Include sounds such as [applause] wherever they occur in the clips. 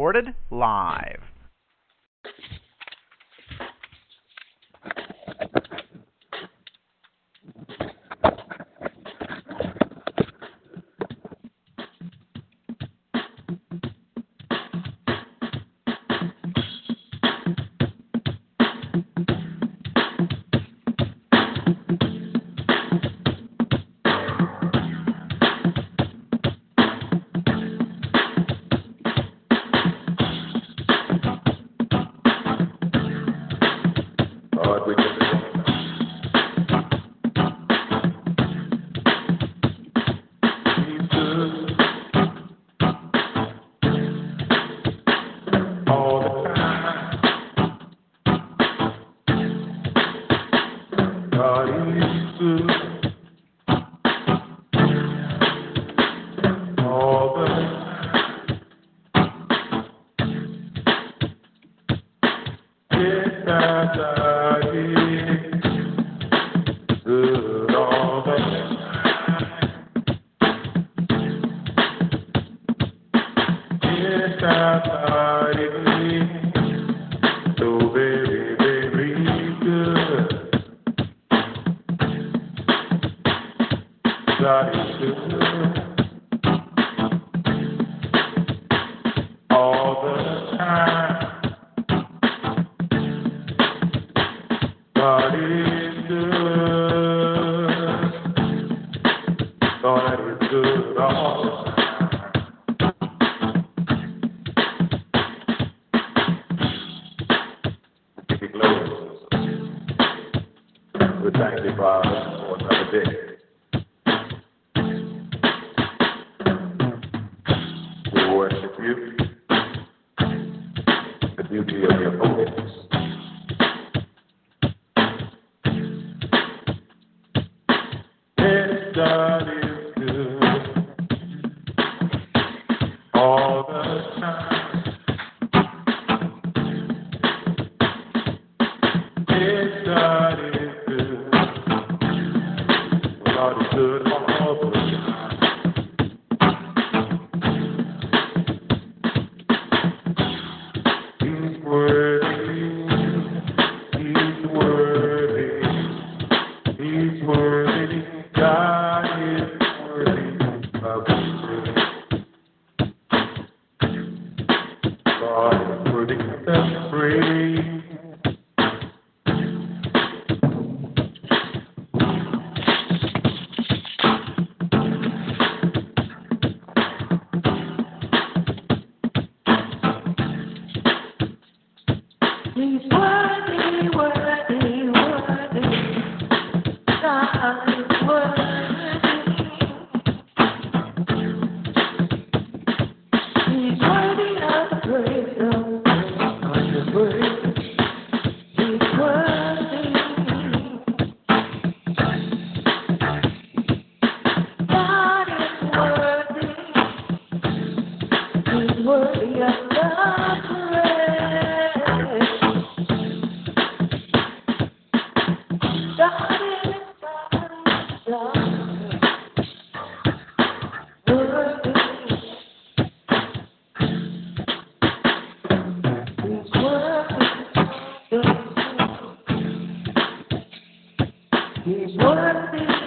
Recorded live. God He's worthy. of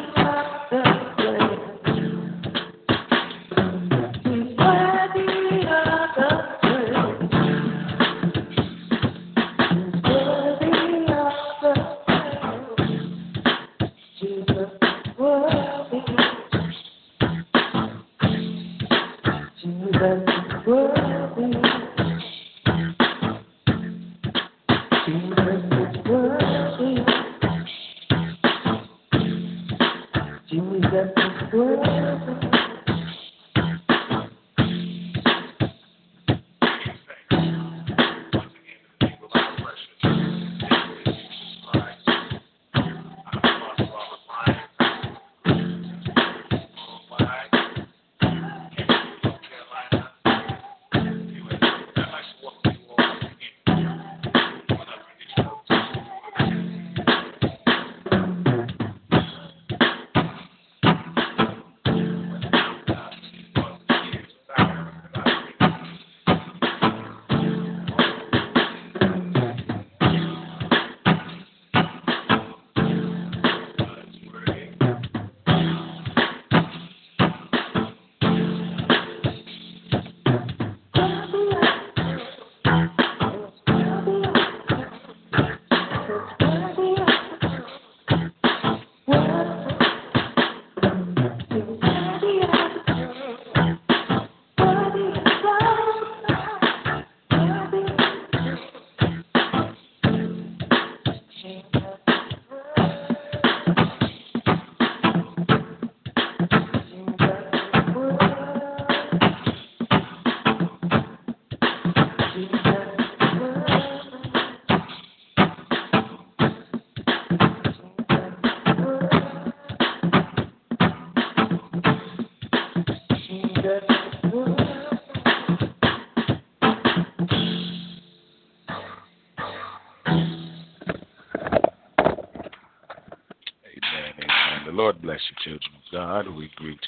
We greet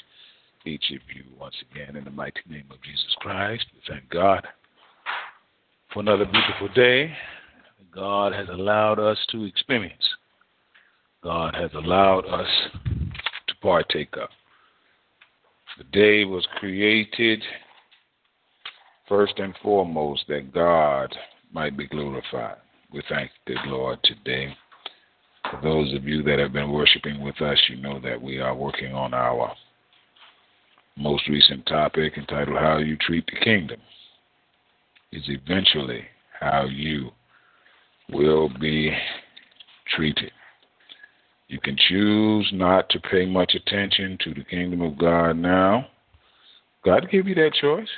each of you once again in the mighty name of Jesus Christ. We thank God for another beautiful day God has allowed us to experience. God has allowed us to partake of. The day was created first and foremost that God might be glorified. We thank the Lord today. For those of you that have been worshiping with us, you know that we are working on our most recent topic entitled How You Treat the Kingdom. Is eventually how you will be treated. You can choose not to pay much attention to the kingdom of God now. God give you that choice.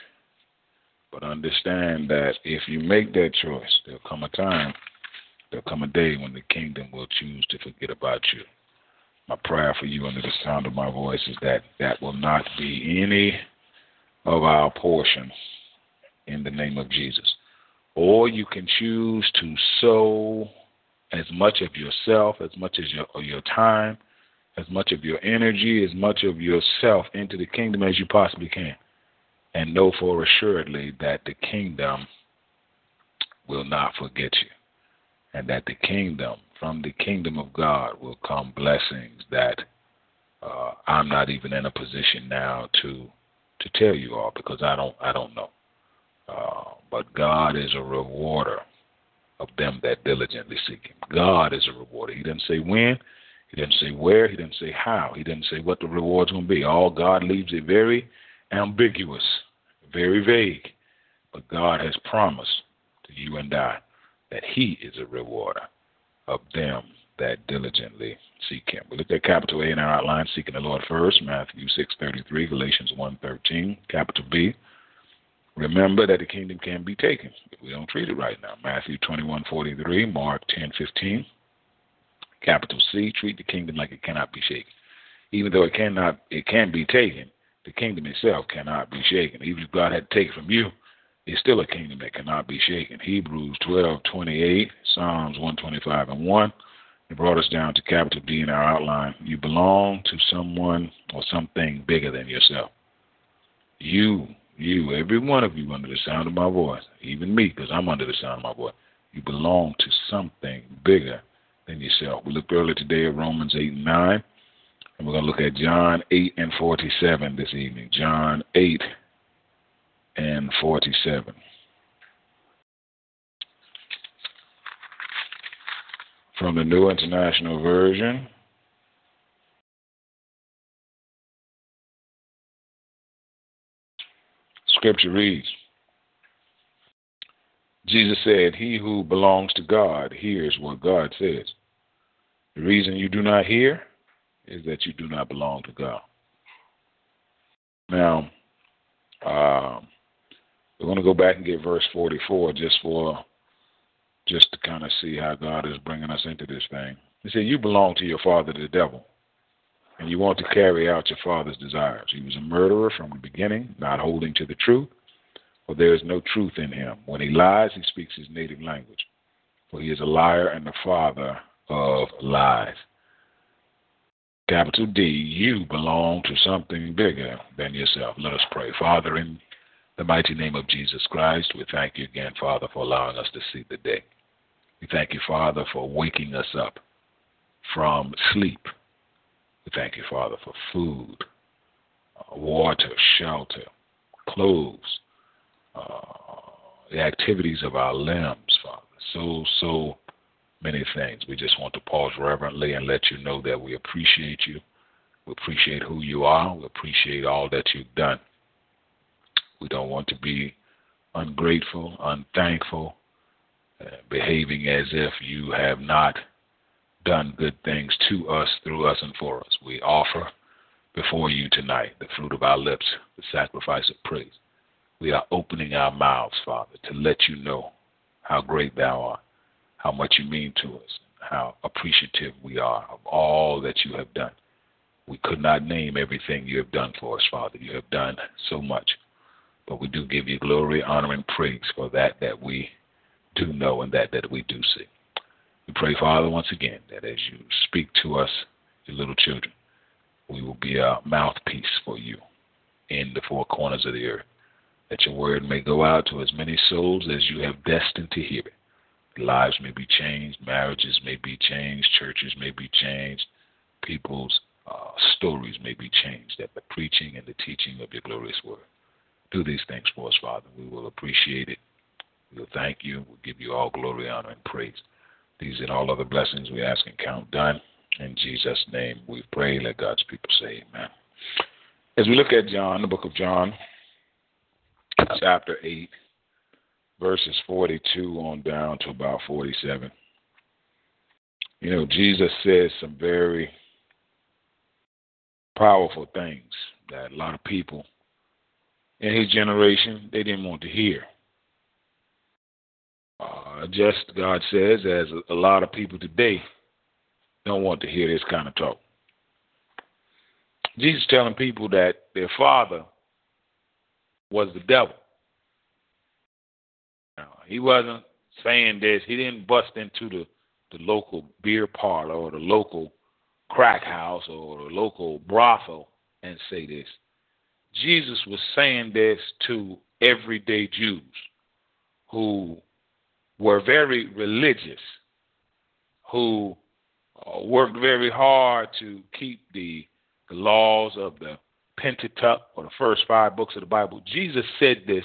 But understand that if you make that choice, there'll come a time, there'll come a day when the kingdom will choose to forget about you. My prayer for you under the sound of my voice is that that will not be any of our portion in the name of Jesus. Or you can choose to sow as much of yourself, as much as your, your time, as much of your energy, as much of yourself into the kingdom as you possibly can. And know for assuredly that the kingdom will not forget you. And that the kingdom, from the kingdom of God, will come blessings that uh, I'm not even in a position now to to tell you all because I don't I don't know. Uh, but God is a rewarder of them that diligently seek Him. God is a rewarder. He didn't say when, He didn't say where, He didn't say how, He didn't say what the reward's going to be. All God leaves it very ambiguous, very vague. But God has promised to you and I that He is a rewarder of them that diligently seek Him. We looked at capital A in our outline, seeking the Lord first, Matthew 6.33, Galatians 1.13, capital B, Remember that the kingdom can be taken if we don't treat it right now. Matthew 21:43, Mark 10:15. Capital C, treat the kingdom like it cannot be shaken. Even though it cannot, it can be taken. The kingdom itself cannot be shaken. Even if God had to take it from you, it's still a kingdom that cannot be shaken. Hebrews 12:28, Psalms 125 and 1. It brought us down to capital D in our outline. You belong to someone or something bigger than yourself. You you, every one of you under the sound of my voice, even me, because I'm under the sound of my voice, you belong to something bigger than yourself. We looked earlier today at Romans 8 and 9, and we're going to look at John 8 and 47 this evening. John 8 and 47. From the New International Version. Scripture reads Jesus said, He who belongs to God hears what God says. The reason you do not hear is that you do not belong to God. Now, uh, we're going to go back and get verse 44 just for just to kind of see how God is bringing us into this thing. He said, "You belong to your father, the devil, and you want to carry out your father's desires. He was a murderer from the beginning, not holding to the truth, for there is no truth in him. When he lies, he speaks his native language, for he is a liar and the father of lies." Capital D, you belong to something bigger than yourself. Let us pray. Father, in the mighty name of Jesus Christ, we thank you again, Father, for allowing us to see the day. We thank you, Father, for waking us up from sleep. We thank you, Father, for food, uh, water, shelter, clothes, uh, the activities of our limbs, Father. So, so many things. We just want to pause reverently and let you know that we appreciate you. We appreciate who you are. We appreciate all that you've done. We don't want to be ungrateful, unthankful, uh, behaving as if you have not done good things to us, through us, and for us. We offer before you tonight the fruit of our lips, the sacrifice of praise. We are opening our mouths, Father, to let you know how great thou art how much you mean to us, how appreciative we are of all that you have done. We could not name everything you have done for us, Father. You have done so much. But we do give you glory, honor, and praise for that that we do know and that that we do see. We pray, Father, once again, that as you speak to us, your little children, we will be a mouthpiece for you in the four corners of the earth, that your word may go out to as many souls as you have destined to hear it lives may be changed, marriages may be changed, churches may be changed, people's uh, stories may be changed at the preaching and the teaching of your glorious word. Do these things for us, Father. We will appreciate it. We'll thank you. We'll give you all glory, honor, and praise. These and all other blessings we ask and count done. In Jesus' name we pray. Let God's people say amen. As we look at John, the book of John, chapter 8, verses 42 on down to about 47. You know, Jesus says some very powerful things that a lot of people in his generation they didn't want to hear. Uh, just God says, as a lot of people today don't want to hear this kind of talk. Jesus telling people that their father was the devil. He wasn't saying this. He didn't bust into the, the local beer parlor or the local crack house or the local brothel and say this. Jesus was saying this to everyday Jews who were very religious, who uh, worked very hard to keep the, the laws of the Pentateuch or the first five books of the Bible. Jesus said this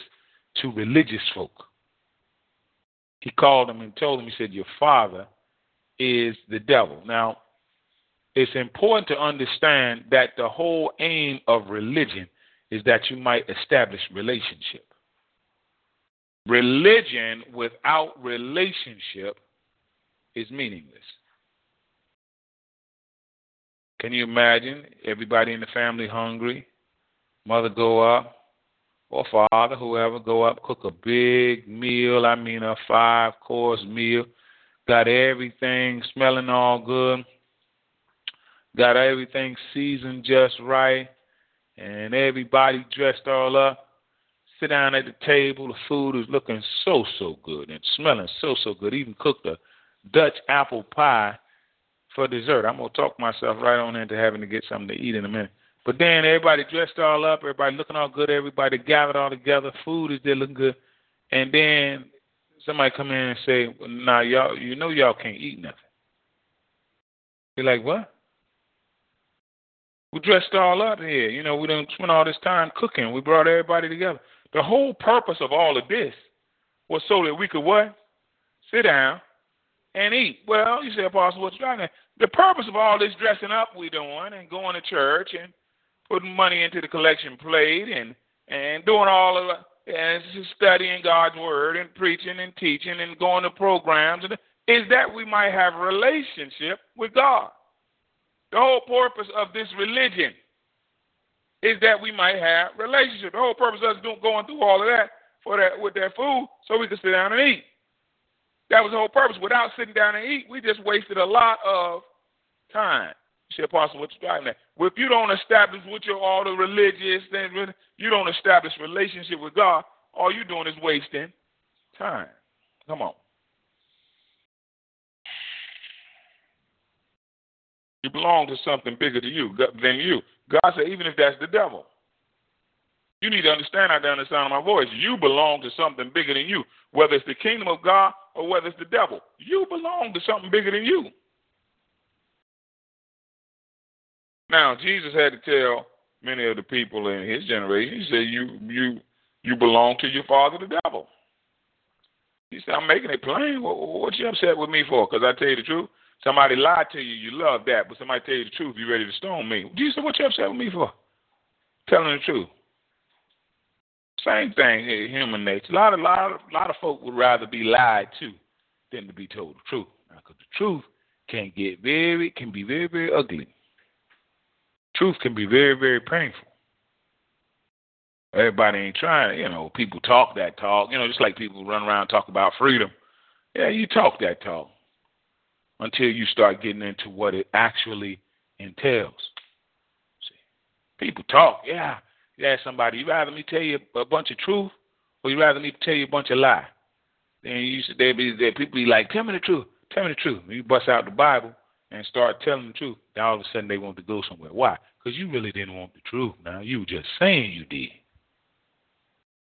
to religious folk he called them and told them, he said, Your father is the devil. Now, it's important to understand that the whole aim of religion is that you might establish relationship. Religion without relationship is meaningless. Can you imagine everybody in the family hungry? Mother go up, or father, whoever, go up, cook a big meal. I mean, a five course meal. Got everything smelling all good. Got everything seasoned just right. And everybody dressed all up. Sit down at the table. The food is looking so, so good and smelling so, so good. Even cooked a Dutch apple pie for dessert. I'm to talk myself right on into having to get something to eat in a minute. But then everybody dressed all up, everybody looking all good, everybody gathered all together, food is there looking good, and then somebody come in and say, "Nah, y'all, you know y'all can't eat nothing." You're like, "What?" We dressed all up here. You know, we didn't spend all this time cooking. We brought everybody together. The whole purpose of all of this was so that we could what? Sit down and eat. Well, you say, Apostle, what's wrong? The purpose of all this dressing up we doing and going to church and putting money into the collection plate and and doing all of and studying God's word and preaching and teaching and going to programs and is that we might have relationship with God. The whole purpose of this religion is that we might have relationship. The whole purpose of us going through all of that for that with that food, so we could sit down and eat. That was the whole purpose. Without sitting down and eat, we just wasted a lot of time. You say, Apostle, what's driving that? Well, if you don't establish with your all the religious things, you don't establish relationship with God, all you're doing is wasting time. Come on. You belong to something bigger than you. Than you. God said, even if that's the devil. You need to understand out there in the sound of my voice. You belong to something bigger than you. Whether it's the kingdom of God or whether it's the devil. You belong to something bigger than you. Now, Jesus had to tell many of the people in his generation, he said, You you you belong to your father the devil. He said, I'm making it plain. What, what you upset with me for? Because I tell you the truth. Somebody lied to you, you love that, but somebody tell you the truth, you ready to stone me. Jesus said, What you upset with me for? Telling the truth. Same thing, in human nature. A lot of lot of lot of folk would rather be lied to than to be told the truth. Because the truth can get very can be very, very ugly. Truth can be very, very painful. Everybody ain't trying, you know, people talk that talk, you know, just like people run around talk about freedom. Yeah, you talk that talk until you start getting into what it actually entails. See, people talk, yeah. You ask somebody, you rather me tell you a bunch of truth, or you rather me tell you a bunch of lie? Then you they be there. People be like, tell me the truth, tell me the truth. And you bust out the Bible and start telling the truth. Then all of a sudden they want to go somewhere. Why? Because you really didn't want the truth. Now you were just saying you did.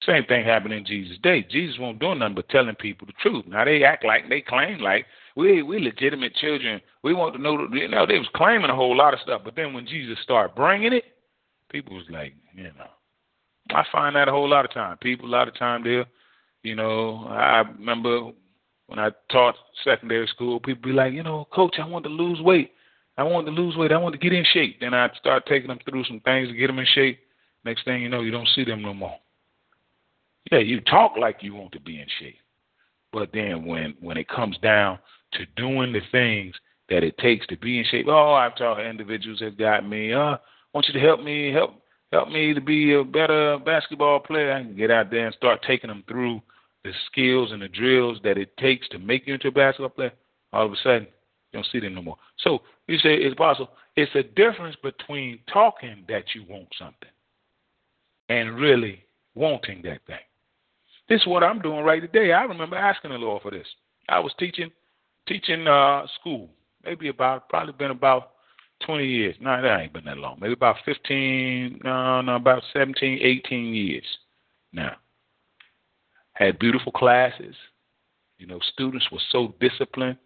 Same thing happened in Jesus' day. Jesus won't do nothing but telling people the truth. Now they act like they claim like we we legitimate children. We want to know. You know, they was claiming a whole lot of stuff, but then when Jesus started bringing it, people was like, you know, I find that a whole lot of time. People a lot of time there, you know, I remember when I taught secondary school, people be like, you know, coach, I want to lose weight. I want to lose weight. I want to get in shape. Then I start taking them through some things to get them in shape. Next thing you know, you don't see them no more. Yeah, you talk like you want to be in shape, but then when when it comes down to doing the things that it takes to be in shape, oh, I've talked to individuals that got me. Uh, want you to help me help help me to be a better basketball player. I can get out there and start taking them through the skills and the drills that it takes to make you into a basketball player. All of a sudden, you don't see them no more. So you say it's possible. It's a difference between talking that you want something and really wanting that thing. This is what I'm doing right today. I remember asking the Lord for this. I was teaching teaching uh school, maybe about probably been about 20 years. No, that ain't been that long. Maybe about 15, no, no, about 17, 18 years now. Had beautiful classes. You know, students were so disciplined,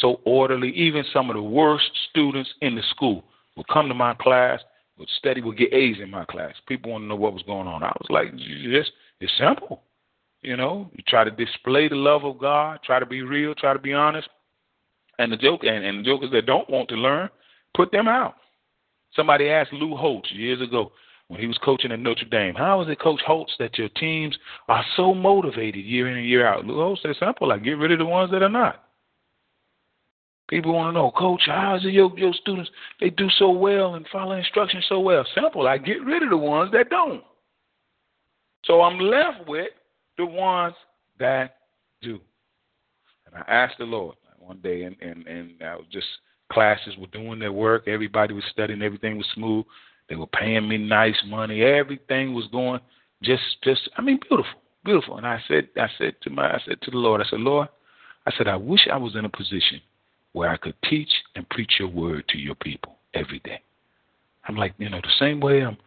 so orderly. Even some of the worst students in the school would come to my class, would study, would get A's in my class. People want to know what was going on. I was like, it's, it's simple. You know, you try to display the love of God, try to be real, try to be honest. And the joke and, and the jokers that don't want to learn, put them out. Somebody asked Lou Holtz years ago when he was coaching at Notre Dame, how is it, Coach Holtz, that your teams are so motivated year in and year out? Lou Holtz said simple, like get rid of the ones that are not. People want to know, Coach, how is it your your students they do so well and follow instructions so well? Simple, I get rid of the ones that don't. So I'm left with the ones that do. And I asked the Lord one day, and and and I was just classes were doing their work. Everybody was studying. Everything was smooth. They were paying me nice money. Everything was going just just. I mean, beautiful, beautiful. And I said, I said to my, I said to the Lord, I said, Lord, I said, I wish I was in a position where I could teach and preach your word to your people every day. I'm like, you know, the same way I'm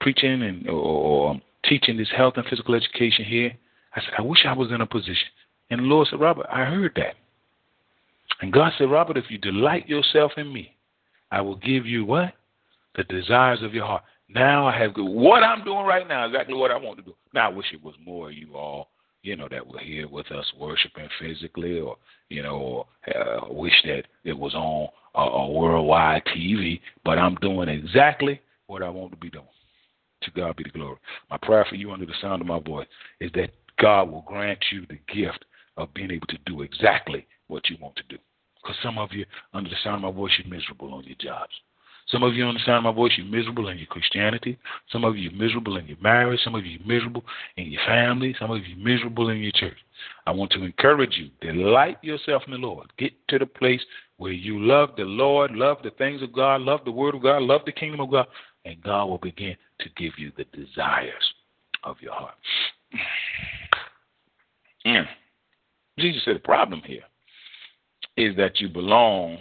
preaching and or, or teaching this health and physical education here. I said, I wish I was in a position. And the Lord said, Robert, I heard that. And God said, Robert, if you delight yourself in me, I will give you what? The desires of your heart. Now I have what I'm doing right now, exactly what I want to do. Now I wish it was more of you all, you know, that were here with us worshiping physically, or you know, uh, wish that it was on a, a worldwide TV. But I'm doing exactly what I want to be doing. To God be the glory. My prayer for you under the sound of my voice is that God will grant you the gift of being able to do exactly what you want to do. Because some of you, under the sound of my voice, you're miserable on your jobs. Some of you understand my voice, you're miserable in your Christianity. Some of you are miserable in your marriage. Some of you are miserable in your family. Some of you are miserable in your church. I want to encourage you, delight yourself in the Lord. Get to the place where you love the Lord, love the things of God, love the Word of God, love the kingdom of God, and God will begin to give you the desires of your heart. Mm. Jesus said the problem here is that you belong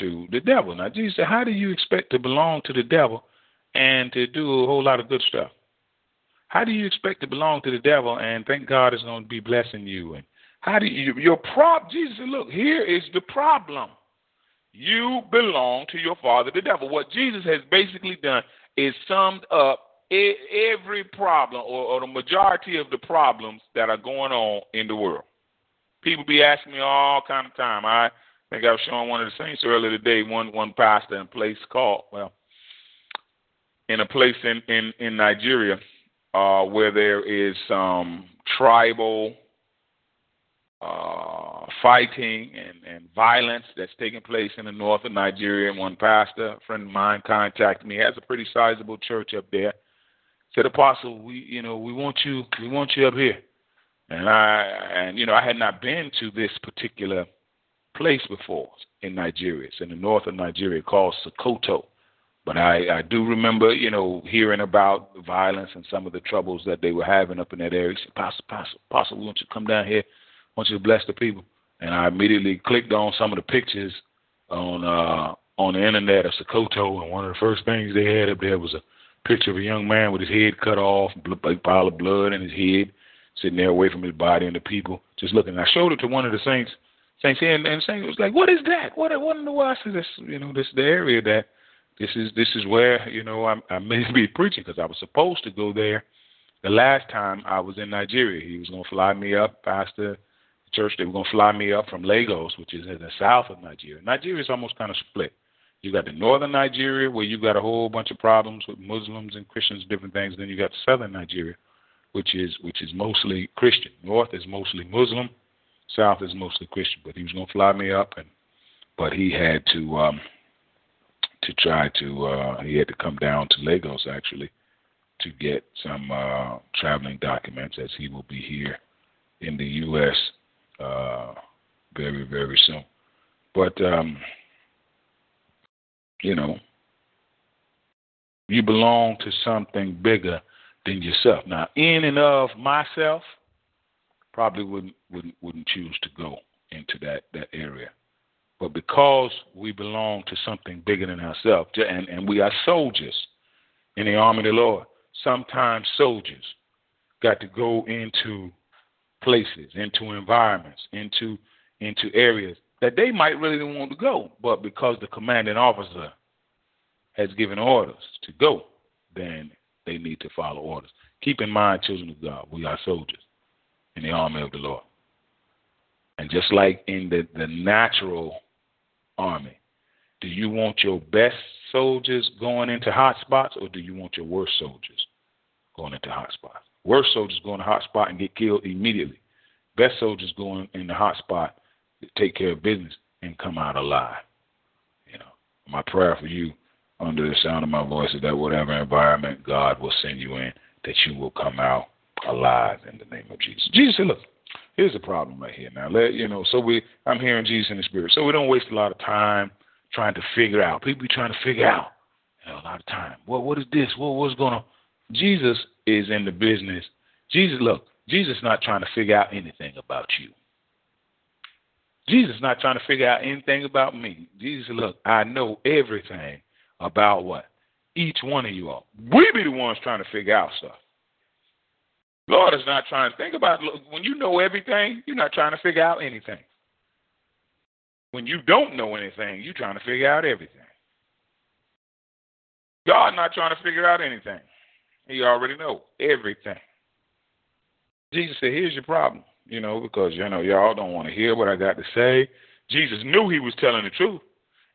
to the devil. Now, Jesus said, How do you expect to belong to the devil and to do a whole lot of good stuff? How do you expect to belong to the devil and think God is going to be blessing you? And how do you, your problem? Jesus said, Look, here is the problem. You belong to your father, the devil. What Jesus has basically done is summed up every problem or, or the majority of the problems that are going on in the world. People be asking me all kind of time. I think I was showing one of the saints earlier today, one one pastor in a place called well, in a place in in in Nigeria, uh, where there is some tribal uh, fighting and, and violence that's taking place in the north of Nigeria. And one pastor, a friend of mine, contacted me. He has a pretty sizable church up there. Said, Apostle, we you know we want you we want you up here. And I and you know I had not been to this particular place before in Nigeria. It's in the north of Nigeria called Sokoto. But I, I do remember, you know, hearing about the violence and some of the troubles that they were having up in that area. He said, Pastor, Pastor, Pastor, we want you to come down here. Want you to bless the people. And I immediately clicked on some of the pictures on uh, on the internet of Sokoto, and one of the first things they had up there was a picture of a young man with his head cut off, a pile of blood in his head, sitting there away from his body and the people, just looking. I showed it to one of the saints Saints here, and, and Saint was like, "What is that? What? What in the world is this? You know, this the area that this is. This is where you know I, I may be preaching because I was supposed to go there the last time I was in Nigeria. He was going to fly me up pastor church. They were going to fly me up from Lagos, which is in the south of Nigeria. Nigeria is almost kind of split. You got the northern Nigeria where you got a whole bunch of problems with Muslims and Christians, different things. Then you got southern Nigeria, which is which is mostly Christian. North is mostly Muslim South is mostly Christian, but he was going to fly me up, and but he had to um, to try to uh, he had to come down to Lagos actually to get some uh, traveling documents as he will be here in the U.S. Uh, very very soon. But um, you know, you belong to something bigger than yourself. Now, in and of myself, probably wouldn't wouldn't wouldn't choose to go into that that area. But because we belong to something bigger than ourselves, and, and we are soldiers in the army of the Lord, sometimes soldiers got to go into places, into environments, into into areas that they might really want to go, but because the commanding officer has given orders to go, then they need to follow orders. Keep in mind, children of God, we are soldiers in the army of the Lord. And just like in the, the natural army, do you want your best soldiers going into hot spots or do you want your worst soldiers going into hot spots? Worst soldiers go in the hot spot and get killed immediately. Best soldiers go in the hot spot, take care of business, and come out alive. You know, my prayer for you under the sound of my voice is that whatever environment God will send you in, that you will come out alive in the name of Jesus. Jesus said, look, here's the problem right here. Now, let you know, so we I'm hearing Jesus in the spirit. So we don't waste a lot of time trying to figure out. People be trying to figure out you know, a lot of time. Well, what is this? What what's going on? Jesus is in the business. Jesus, look, Jesus is not trying to figure out anything about you. Jesus is not trying to figure out anything about me. Jesus, look, I know everything about what? Each one of you all. We be the ones trying to figure out stuff. Lord is not trying to think about when you know everything, you're not trying to figure out anything. When you don't know anything, you're trying to figure out everything. God not trying to figure out anything. He already know everything. Jesus said, "Here's your problem," you know, because you know y'all don't want to hear what I got to say. Jesus knew he was telling the truth,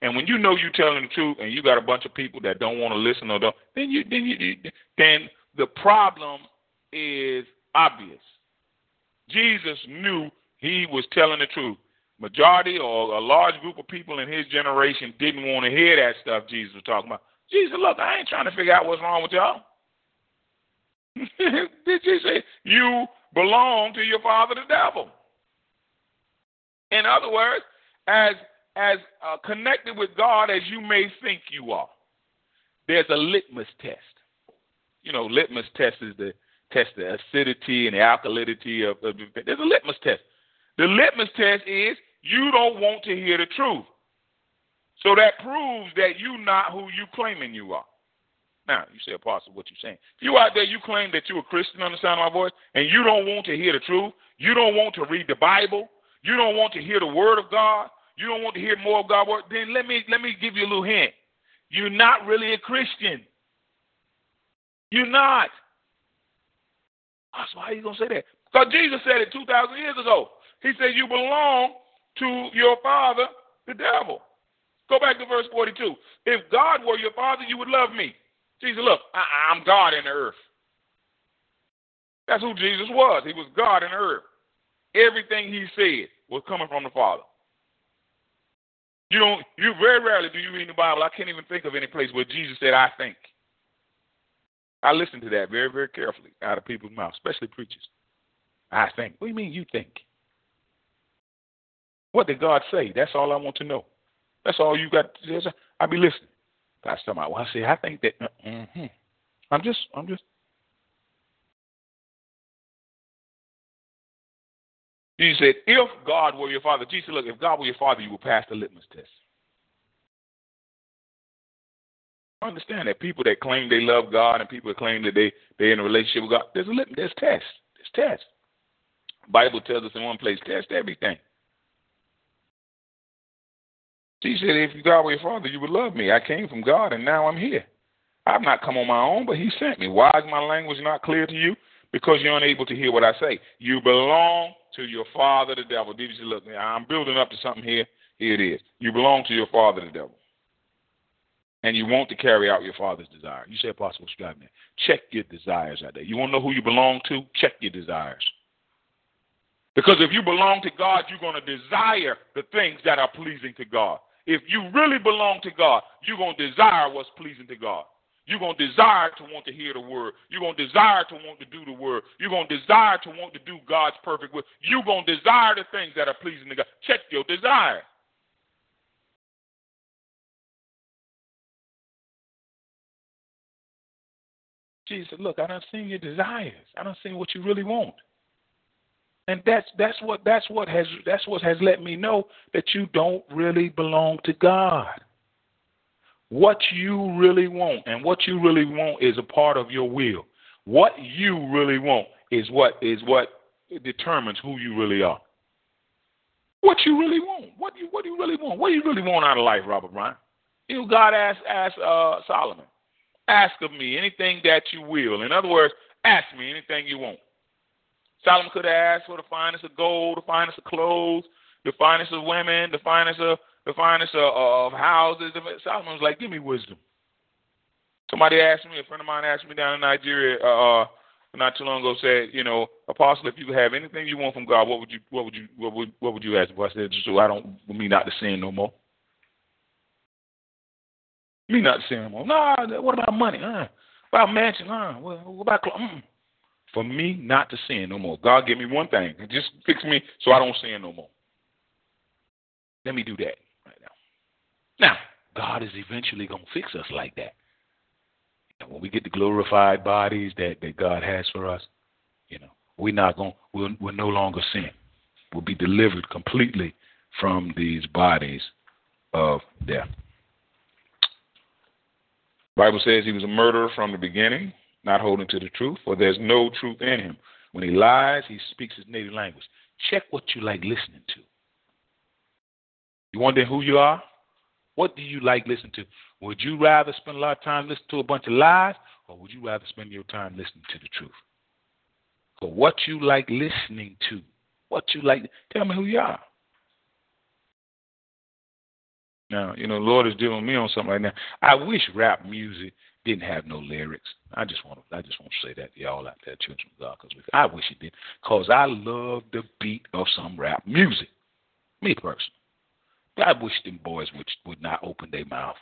and when you know you're telling the truth, and you got a bunch of people that don't want to listen or don't, then you then you then the problem is obvious. Jesus knew he was telling the truth. Majority or a large group of people in his generation didn't want to hear that stuff Jesus was talking about. Jesus, look, I ain't trying to figure out what's wrong with y'all. [laughs] Did you say you belong to your father, the devil? In other words, as as uh, connected with God as you may think you are, there's a litmus test. You know, litmus test is the test the acidity and the alkalinity of, of there's a litmus test. The litmus test is you don't want to hear the truth. So that proves that you're not who you claiming you are. Now, you say, Apostle, what you saying? If you out there, you claim that you're a Christian on the sound of my voice, and you don't want to hear the truth, you don't want to read the Bible, you don't want to hear the word of God, you don't want to hear more of God's word, then let me let me give you a little hint. You're not really a Christian. You're not. So how are you gonna say that? Because Jesus said it two thousand years ago. He said you belong to your father, the devil. Go back to verse 42. If God were your father, you would love me. Jesus, look, I, am God in the earth. That's who Jesus was. He was God in the earth. Everything he said was coming from the Father. You don't. You very rarely do you read the Bible. I can't even think of any place where Jesus said, "I think." I listen to that very, very carefully out of people's mouths, especially preachers. I think. What do you mean you think? What did God say? That's all I want to know. That's all you got. I'll be listening. Talking about. Well, say I think that. Mm-hmm. I'm just. I'm just. Jesus said, if God were your father, Jesus look, if God were your father, you would pass the litmus test. I understand that people that claim they love God and people that claim that they, they're in a relationship with God, there's a litmus, there's test. There's test. Bible tells us in one place, test everything. Jesus said, if God were your father, you would love me. I came from God and now I'm here. I've not come on my own, but he sent me. Why is my language not clear to you? Because you're unable to hear what I say. You belong to your father, the devil. Did you look, I'm building up to something here. Here it is. You belong to your father, the devil. And you want to carry out your father's desire. You say, Apostle, driving that? Check your desires out there. You want to know who you belong to? Check your desires. Because if you belong to God, you're going to desire the things that are pleasing to God. If you really belong to God, you're going to desire what's pleasing to God. You're going to desire to want to hear the word. You're going to desire to want to do the word. You're going to desire to want to do God's perfect will. You're going to desire the things that are pleasing to God. Check your desire. Jesus look, I don't see your desires. I don't see what you really want. And that's that's what that's what has that's what has let me know that you don't really belong to God. What you really want and what you really want is a part of your will. What you really want is what is what determines who you really are. What you really want? What do you what do you really want? What do you really want out of life, Robert Bryan? You know, God asked asked uh, Solomon, ask of me anything that you will. In other words, ask me anything you want. Solomon could have asked for the finest of gold, the finest of clothes, the finest of women, the finest of the finest of, of houses. Solomon was like, "Give me wisdom." Somebody asked me, a friend of mine asked me down in Nigeria uh, uh, not too long ago, said, "You know, Apostle, if you could have anything you want from God, what would you, what would you, what would, what would you ask?" I said, "So I don't, me not to sin no more." Me not sin no more. Nah, what about money? Uh, about mansion? Uh, what, what about? Mm for me not to sin no more. God give me one thing. Just fix me so I don't sin no more. Let me do that right now. Now, God is eventually going to fix us like that. And when we get the glorified bodies that, that God has for us, you know, we're not going we'll, we'll no longer sin. We'll be delivered completely from these bodies of death. Bible says he was a murderer from the beginning not holding to the truth, for there's no truth in him. When he lies, he speaks his native language. Check what you like listening to. You wonder who you are? What do you like listening to? Would you rather spend a lot of time listening to a bunch of lies, or would you rather spend your time listening to the truth? So what you like listening to, what you like, tell me who you are. Now, you know, the Lord is dealing with me on something right now. I wish rap music didn't have no lyrics. I just want to I just want to say that to y'all out there, children of God, because I wish it did, because I love the beat of some rap music. Me personally, I wish them boys would would not open their mouth.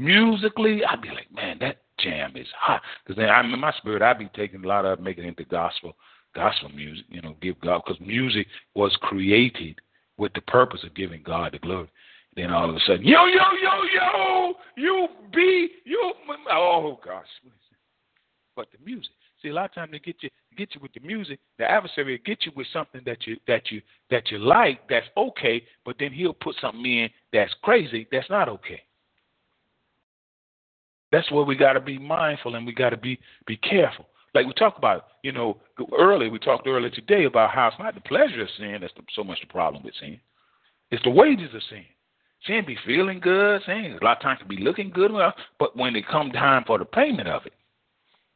Musically, I'd be like, man, that jam is hot. Because then I'm in my spirit, I'd be taking a lot of making it into gospel, gospel music. You know, give God because music was created with the purpose of giving God the glory. Then all of a sudden, yo, yo, yo, yo, you be, you, oh gosh. But the music. See, a lot of times they get you get you with the music. The adversary will get you with something that you that you that you like, that's okay, but then he'll put something in that's crazy, that's not okay. That's where we got to be mindful and we got to be be careful. Like we talked about, you know, earlier we talked earlier today about how it's not the pleasure of sin that's the, so much the problem with sin. It's the wages of sin. Sin be feeling good, sin a lot of times can be looking good, but when it come time for the payment of it,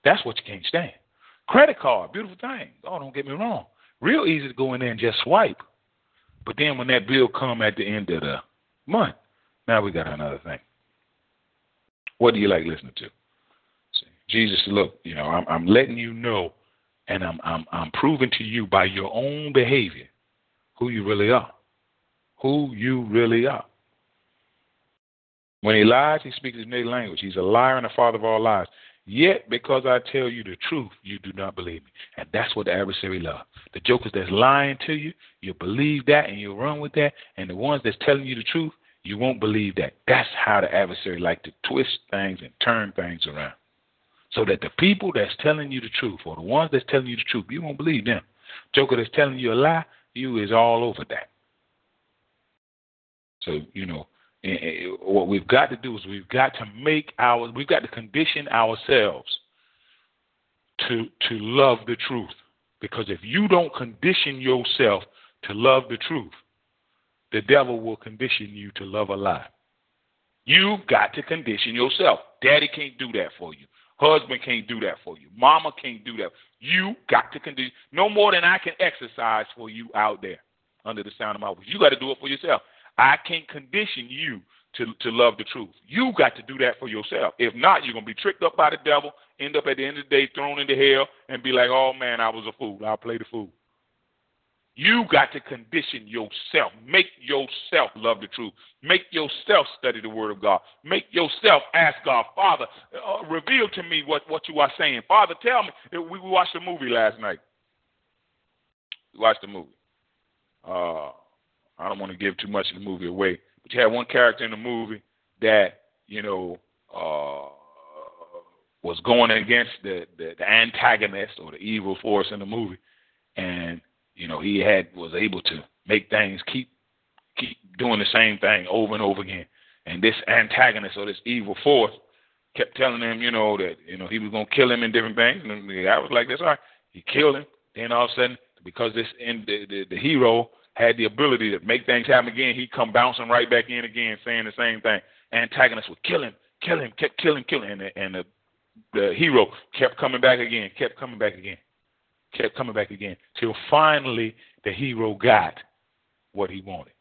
that's what you can't stand. Credit card, beautiful thing. Oh, don't get me wrong. Real easy to go in there and just swipe. But then when that bill come at the end of the month, now we got another thing. What do you like listening to? Jesus, look, you know, I'm, I'm letting you know, and I'm, I'm, I'm proving to you by your own behavior who you really are. Who you really are. When he lies, he speaks his native language. He's a liar and the father of all lies. Yet, because I tell you the truth, you do not believe me. And that's what the adversary loves. The jokers that's lying to you, you believe that and you run with that. And the ones that's telling you the truth, you won't believe that. That's how the adversary like to twist things and turn things around. So that the people that's telling you the truth, or the ones that's telling you the truth, you won't believe them. Joker that's telling you a lie, you is all over that. So, you know, what we've got to do is we've got to make our, we've got to condition ourselves to to love the truth. Because if you don't condition yourself to love the truth, the devil will condition you to love a lie. You've got to condition yourself. Daddy can't do that for you. Husband can't do that for you. Mama can't do that. You got to condition no more than I can exercise for you out there under the sound of my voice. You got to do it for yourself. I can't condition you to, to love the truth. You got to do that for yourself. If not, you're gonna be tricked up by the devil, end up at the end of the day thrown into hell, and be like, "Oh man, I was a fool. I'll play the fool." You got to condition yourself. Make yourself love the truth. Make yourself study the Word of God. Make yourself ask God, Father, uh, reveal to me what, what you are saying. Father, tell me. We watched a movie last night. We watched a movie. Uh, I don't want to give too much of the movie away, but you had one character in the movie that you know uh, was going against the, the the antagonist or the evil force in the movie, and you know, he had was able to make things keep keep doing the same thing over and over again. And this antagonist or this evil force kept telling him, you know, that you know he was gonna kill him in different things. And the guy was like, "That's all right." He killed him. Then all of a sudden, because this in the, the the hero had the ability to make things happen again, he come bouncing right back in again, saying the same thing. Antagonist would kill him, kill him, kept killing, killing, and the, and the the hero kept coming back again, kept coming back again kept coming back again till finally the hero got what he wanted.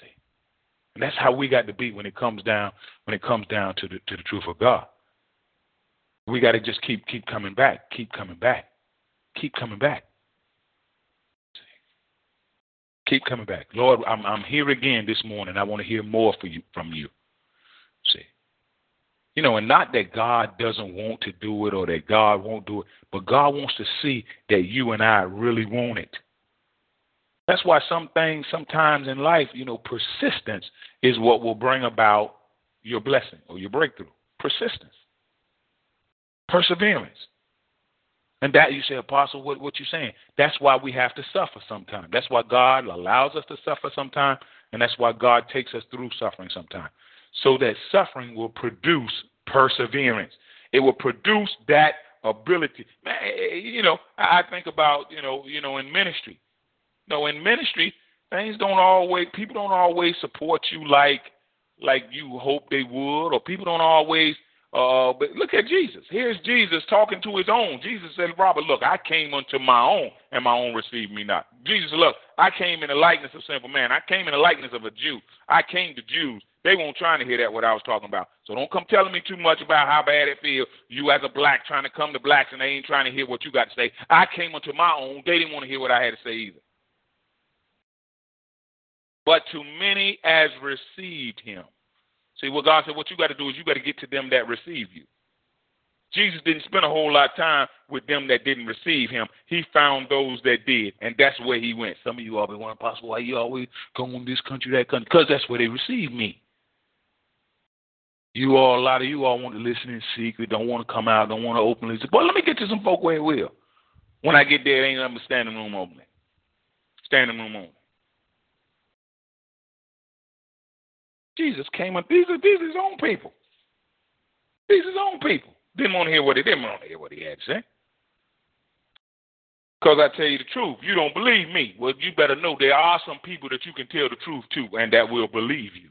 See, and that's how we got to be when it comes down when it comes down to the to the truth of God. We got to just keep keep coming back, keep coming back, keep coming back. See? Keep coming back, Lord. I'm I'm here again this morning. I want to hear more for you from you. See, you know, and not that God doesn't want to do it or that God won't do it, but God wants to see that you and I really want it. That's why some things sometimes in life, you know, persistence is what will bring about your blessing or your breakthrough. Persistence. Perseverance. And that you say, Apostle, what what you saying? That's why we have to suffer sometimes. That's why God allows us to suffer sometimes, and that's why God takes us through suffering sometimes so that suffering will produce perseverance. It will produce that ability. Man, you know, I think about, you know, you know, in ministry. You know, in ministry, things don't always people don't always support you like like you hope they would, or people don't always uh, but look at Jesus. Here's Jesus talking to his own. Jesus said, Robert, look, I came unto my own, and my own received me not. Jesus, look, I came in the likeness of a sinful man. I came in the likeness of a Jew. I came to Jews. They won't trying to hear that what I was talking about. So don't come telling me too much about how bad it feels. You as a black trying to come to blacks and they ain't trying to hear what you got to say. I came unto my own. They didn't want to hear what I had to say either. But to many as received him. See, what God said, what you got to do is you got to get to them that receive you. Jesus didn't spend a whole lot of time with them that didn't receive him. He found those that did, and that's where he went. Some of you all been wondering, Apostle, why you always going this country, that country? Because that's where they received me. You all, a lot of you all want to listen in secret, don't want to come out, don't want to openly boy, let me get to some folk where it will. When I get there, ain't nothing standing room opening. Standing room only. Jesus came up. These are these are his own people. These are his own people. Didn't want to hear what he didn't want to hear what he had to say. Because I tell you the truth, you don't believe me. Well, you better know there are some people that you can tell the truth to and that will believe you.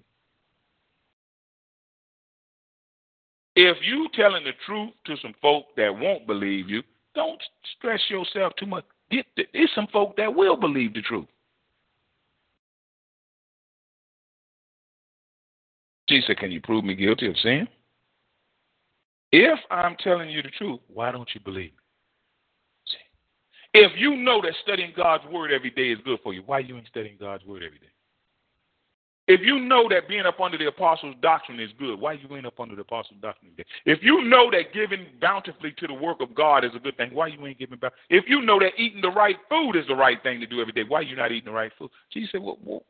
If you telling the truth to some folk that won't believe you, don't stress yourself too much. Get the, there's some folk that will believe the truth. Jesus said, Can you prove me guilty of sin? If I'm telling you the truth, why don't you believe me? See? If you know that studying God's word every day is good for you, why you ain't studying God's word every day? If you know that being up under the apostles' doctrine is good, why you ain't up under the apostles' doctrine every day? If you know that giving bountifully to the work of God is a good thing, why you ain't giving back? If you know that eating the right food is the right thing to do every day, why you not eating the right food? Jesus said, well, well,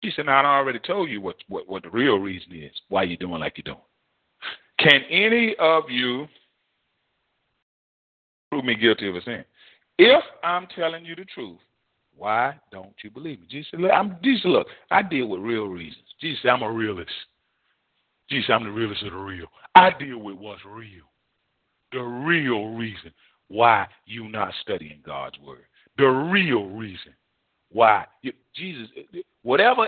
he said, now, I already told you what, what, what the real reason is why you're doing like you're doing. Can any of you prove me guilty of a sin? If I'm telling you the truth, why don't you believe me? Jesus said, look, I'm, Jesus look, I deal with real reasons. Jesus said, I'm a realist. Jesus said, I'm the realist of the real. I deal with what's real. The real reason why you not studying God's word. The real reason why you, Jesus, whatever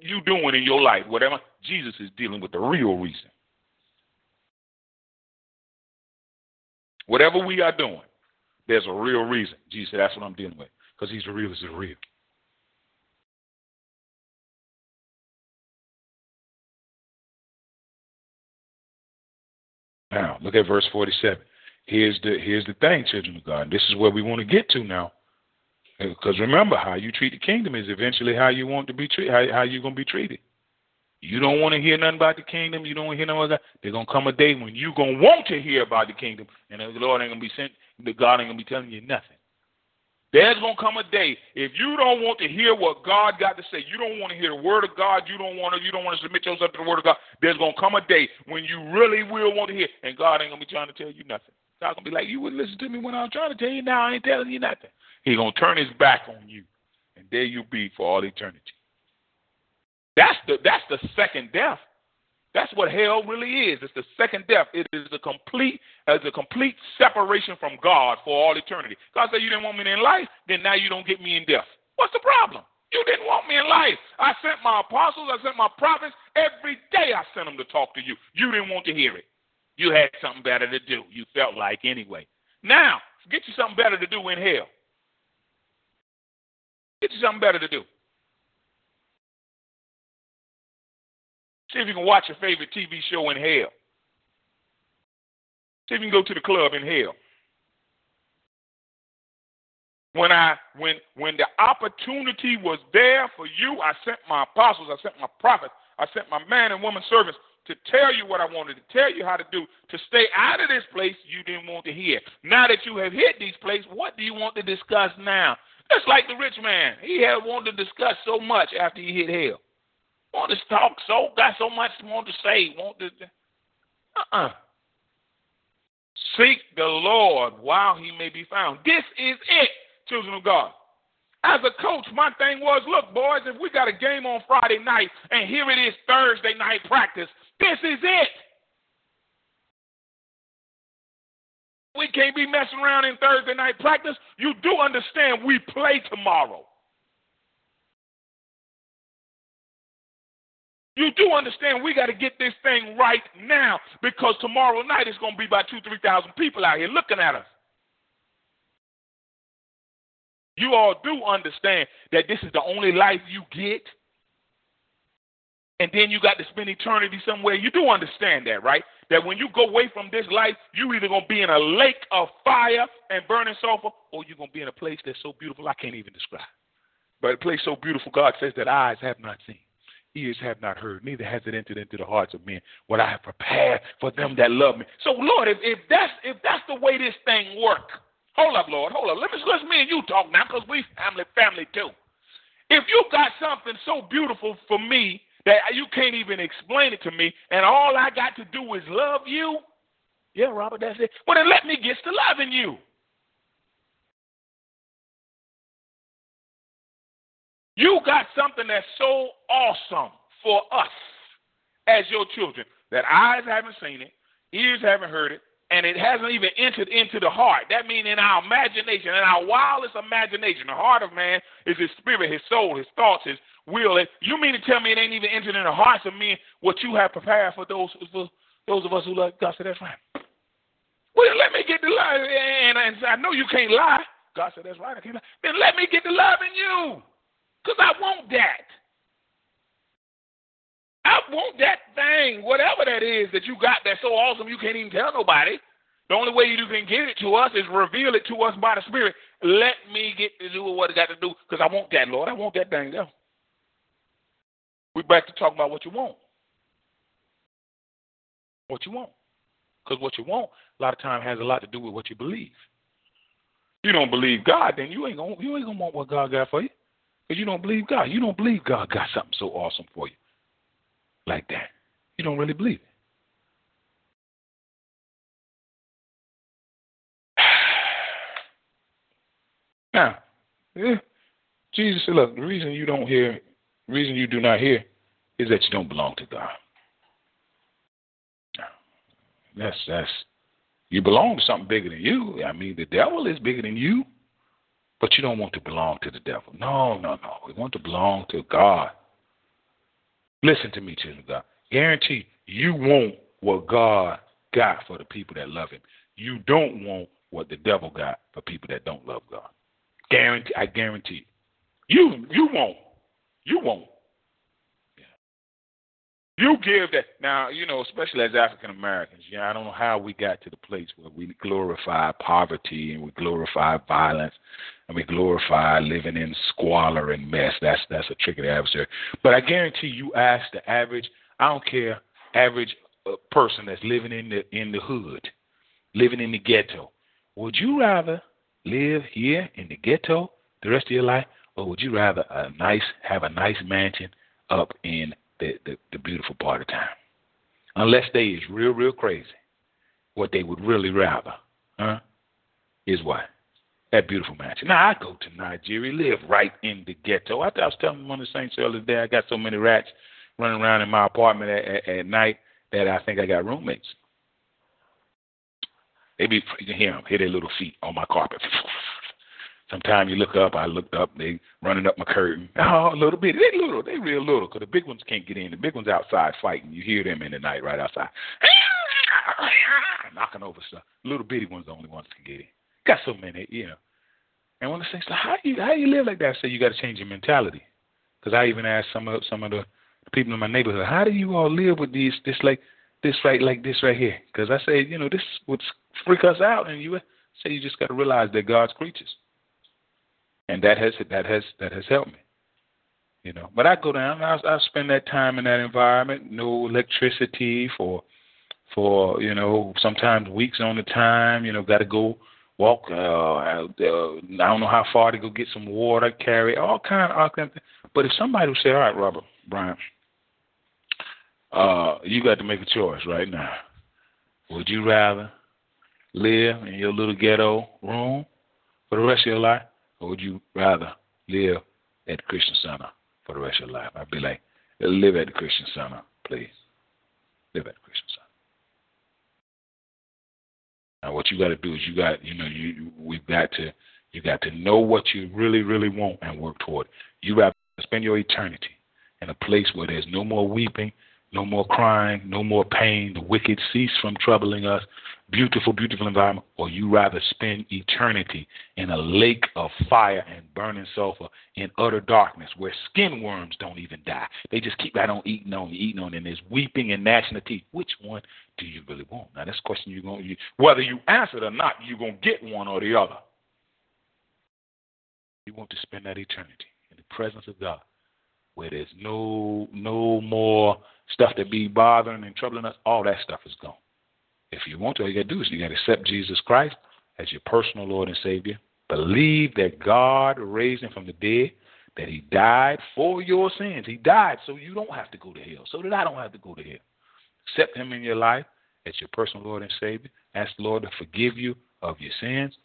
you doing in your life, whatever Jesus is dealing with the real reason. Whatever we are doing, there's a real reason. Jesus said, "That's what I'm dealing with," because He's the realest the real. Now, look at verse 47. Here's the here's the thing, children of God. This is where we want to get to now. Uh, because remember, how you treat the kingdom is eventually how you want to be treated, how, how you're going to be treated. You don't want to hear nothing about the kingdom. You don't want to hear nothing about that. There's going to come a day when you're going to want to hear about the kingdom, and the Lord ain't going to be sent, the God ain't going to be telling you nothing. There's going to come a day if you don't want to hear what God got to say, you don't want to hear the word of God, you don't want to, you don't want to submit yourself to the word of God. There's going to come a day when you really will want to hear, and God ain't going to be trying to tell you nothing. God's going to be like, you wouldn't listen to me when I was trying to tell you. Now I ain't telling you nothing. He's going to turn his back on you, and there you'll be for all eternity. That's the that's the second death. That's what hell really is. It's the second death. It is a complete as a complete separation from God for all eternity. God said you didn't want me in life, then now you don't get me in death. What's the problem? You didn't want me in life. I sent my apostles, I sent my prophets. Every day I sent them to talk to you. You didn't want to hear it. You had something better to do. You felt like anyway. Now, get you something better to do in hell. Get you something better to do. See if you can watch your favorite TV show in hell. See if you can go to the club in hell. When I when when the opportunity was there for you, I sent my apostles, I sent my prophets, I sent my man and woman servants to tell you what I wanted to tell you how to do to stay out of this place you didn't want to hear. Now that you have hit these places, what do you want to discuss now? Just like the rich man. He had wanted to discuss so much after he hit hell. Wanted to talk so, got so much want to say. Want to, uh-uh. Seek the Lord while he may be found. This is it, children of God. As a coach, my thing was, look, boys, if we got a game on Friday night and here it is Thursday night practice, this is it. We can't be messing around in Thursday night practice. You do understand we play tomorrow. You do understand we got to get this thing right now because tomorrow night it's going to be about two, three thousand people out here looking at us. You all do understand that this is the only life you get and then you got to spend eternity somewhere. You do understand that, right? That when you go away from this life, you either gonna be in a lake of fire and burning sulfur, or you're gonna be in a place that's so beautiful I can't even describe. But a place so beautiful, God says that eyes have not seen, ears have not heard, neither has it entered into the hearts of men what I have prepared for them that love me. So, Lord, if, if that's if that's the way this thing work, hold up, Lord, hold up. Let me let me and you talk now, because we family family too. If you got something so beautiful for me that you can't even explain it to me, and all I got to do is love you, yeah, Robert, that's it. Well, then let me get to loving you. You got something that's so awesome for us as your children that eyes haven't seen it, ears haven't heard it, and it hasn't even entered into the heart. That means in our imagination, in our wildest imagination, the heart of man is his spirit, his soul, his thoughts, his will. You mean to tell me it ain't even entered in the hearts of men what you have prepared for those for those of us who love God? Said that's right. Well, let me get the love, and, and I know you can't lie. God said that's right. I can't lie. Then let me get the love in you. Because I want that. I want that thing, whatever that is that you got that's so awesome you can't even tell nobody. The only way you can get it to us is reveal it to us by the Spirit. Let me get to do what I got to do because I want that, Lord. I want that thing there. We're back to talking about what you want. What you want. Because what you want, a lot of time, has a lot to do with what you believe. You don't believe God, then you ain't you ain't gonna want what God got for you. Because you don't believe God. You don't believe God got something so awesome for you like that. You don't really believe it. [sighs] Now, yeah, Jesus said, look, the reason you don't hear, the reason you do not hear is that you don't belong to God. That's that's you belong to something bigger than you. I mean, the devil is bigger than you. But you don't want to belong to the devil. No, no, no. We want to belong to God. Listen to me, children of God. Guarantee you want what God got for the people that love Him. You don't want what the devil got for people that don't love God. Guarantee. I guarantee. You you won't. You won't. You give that now, you know, especially as African Americans. Yeah, I don't know how we got to the place where we glorify poverty and we glorify violence and we glorify living in squalor and mess. That's that's a trick of the adversary. But I guarantee you, ask the average, I don't care, average uh, person that's living in the in the hood, living in the ghetto. Would you rather live here in the ghetto the rest of your life, or would you rather a nice have a nice mansion up in the, the, the beautiful part of town. Unless they is real, real crazy. What they would really rather, huh, is what? That beautiful mansion. Now I go to Nigeria, live right in the ghetto. I, I was telling one of the saints the other day, I got so many rats running around in my apartment at, at, at night that I think I got roommates. They be you can hear them hit their little feet on my carpet. [laughs] Sometimes you look up, I looked up, they running up my curtain. [laughs] Oh, a little bit. They little, they real little, because the big ones can't get in. The big ones outside fighting. You hear them in the night right outside. [laughs] Knocking over stuff. Little bitty ones the only ones can get in. Got so many, you know. And when I say, so how you how you live like that? I say you got to change your mentality. Because I even asked some of some of the people in my neighborhood, how do you all live with these this like this right like this right here? Because I say, you know, this would freak us out, and you say you just got to realize they're God's creatures and that has that has that has helped me. You know, but I go down. I I spend that time in that environment. No electricity for for you know sometimes weeks on the time. You know, got to go walk. Uh, uh, I don't know how far to go get some water, carry all kind of all kind of things. But if somebody would say, "All right, Robert Bryant, uh, you got to make a choice right now. Would you rather live in your little ghetto room for the rest of your life, or would you rather live at the Christian Center for the rest of your life? I'd be like, live at the Christian Center, please. Live at the Christian Center. Now, what you got to do is you got, you know, you we've got to, you got to know what you really, really want and work toward. You have to spend your eternity in a place where there's no more weeping, no more crying, no more pain. The wicked cease from troubling us beautiful, beautiful environment, or you rather spend eternity in a lake of fire and burning sulfur in utter darkness where skin worms don't even die. They just keep right on eating on, eating on, and there's weeping and gnashing of teeth. Which one do you really want? Now, that's a question you're going to, whether you answer it or not, you're going to get one or the other. You want to spend that eternity in the presence of God where there's no no more stuff to be bothering and troubling us, all that stuff is gone. If you want to, all you gotta do is you gotta accept Jesus Christ as your personal Lord and Savior. Believe that God raised him from the dead, that he died for your sins. He died so you don't have to go to hell, so that I don't have to go to hell. Accept him in your life as your personal Lord and Savior. Ask the Lord to forgive you of your sins,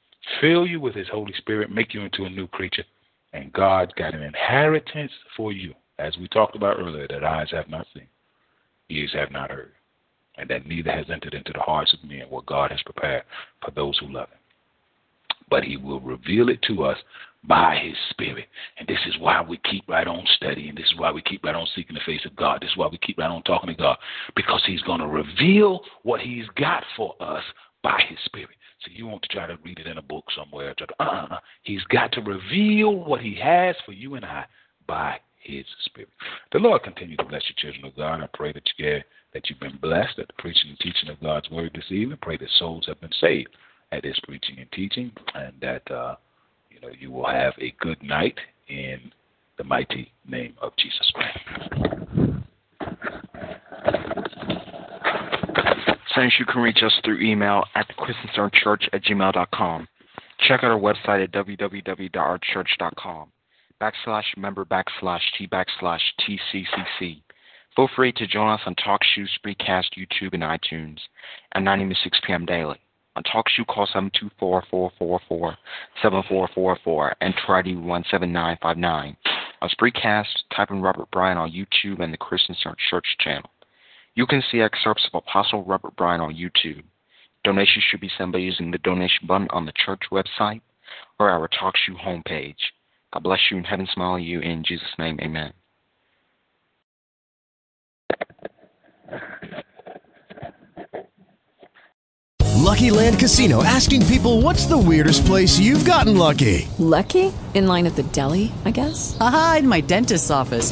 fill you with his Holy Spirit, make you into a new creature, and God got an inheritance for you, as we talked about earlier, that eyes have not seen, ears have not heard, and that neither has entered into the hearts of men what God has prepared for those who love him. But he will reveal it to us by his spirit. And this is why we keep right on studying. This is why we keep right on seeking the face of God. This is why we keep right on talking to God. Because he's going to reveal what he's got for us by his spirit. So you want to try to read it in a book somewhere. To, uh, uh, he's got to reveal what he has for you and I by his spirit. The Lord continue to bless you, children of God. I pray that you get that you've been blessed at the preaching and teaching of God's word this evening. Pray that souls have been saved at this preaching and teaching, and that uh, you know you will have a good night in the mighty name of Jesus Christ. Saints, you can reach us through email at thechristiancenterchurch at gmail.com. Check out our website at www.ourchurch.com. Backslash member backslash T backslash TCCC. Feel free to join us on TalkShoe, Spreecast, YouTube, and iTunes at 9 a.m. to 6 p.m. daily. On TalkShoe, call 724-444-7444 and try ID 17959. On Spreecast, type in Robert Bryan on YouTube and the Christian Church channel. You can see excerpts of Apostle Robert Bryan on YouTube. Donations should be sent by using the donation button on the church website or our TalkShoe homepage. God bless you and heaven smile you in Jesus' name. Amen. Lucky Land Casino asking people what's the weirdest place you've gotten lucky? Lucky? In line at the deli, I guess? Aha, in my dentist's office.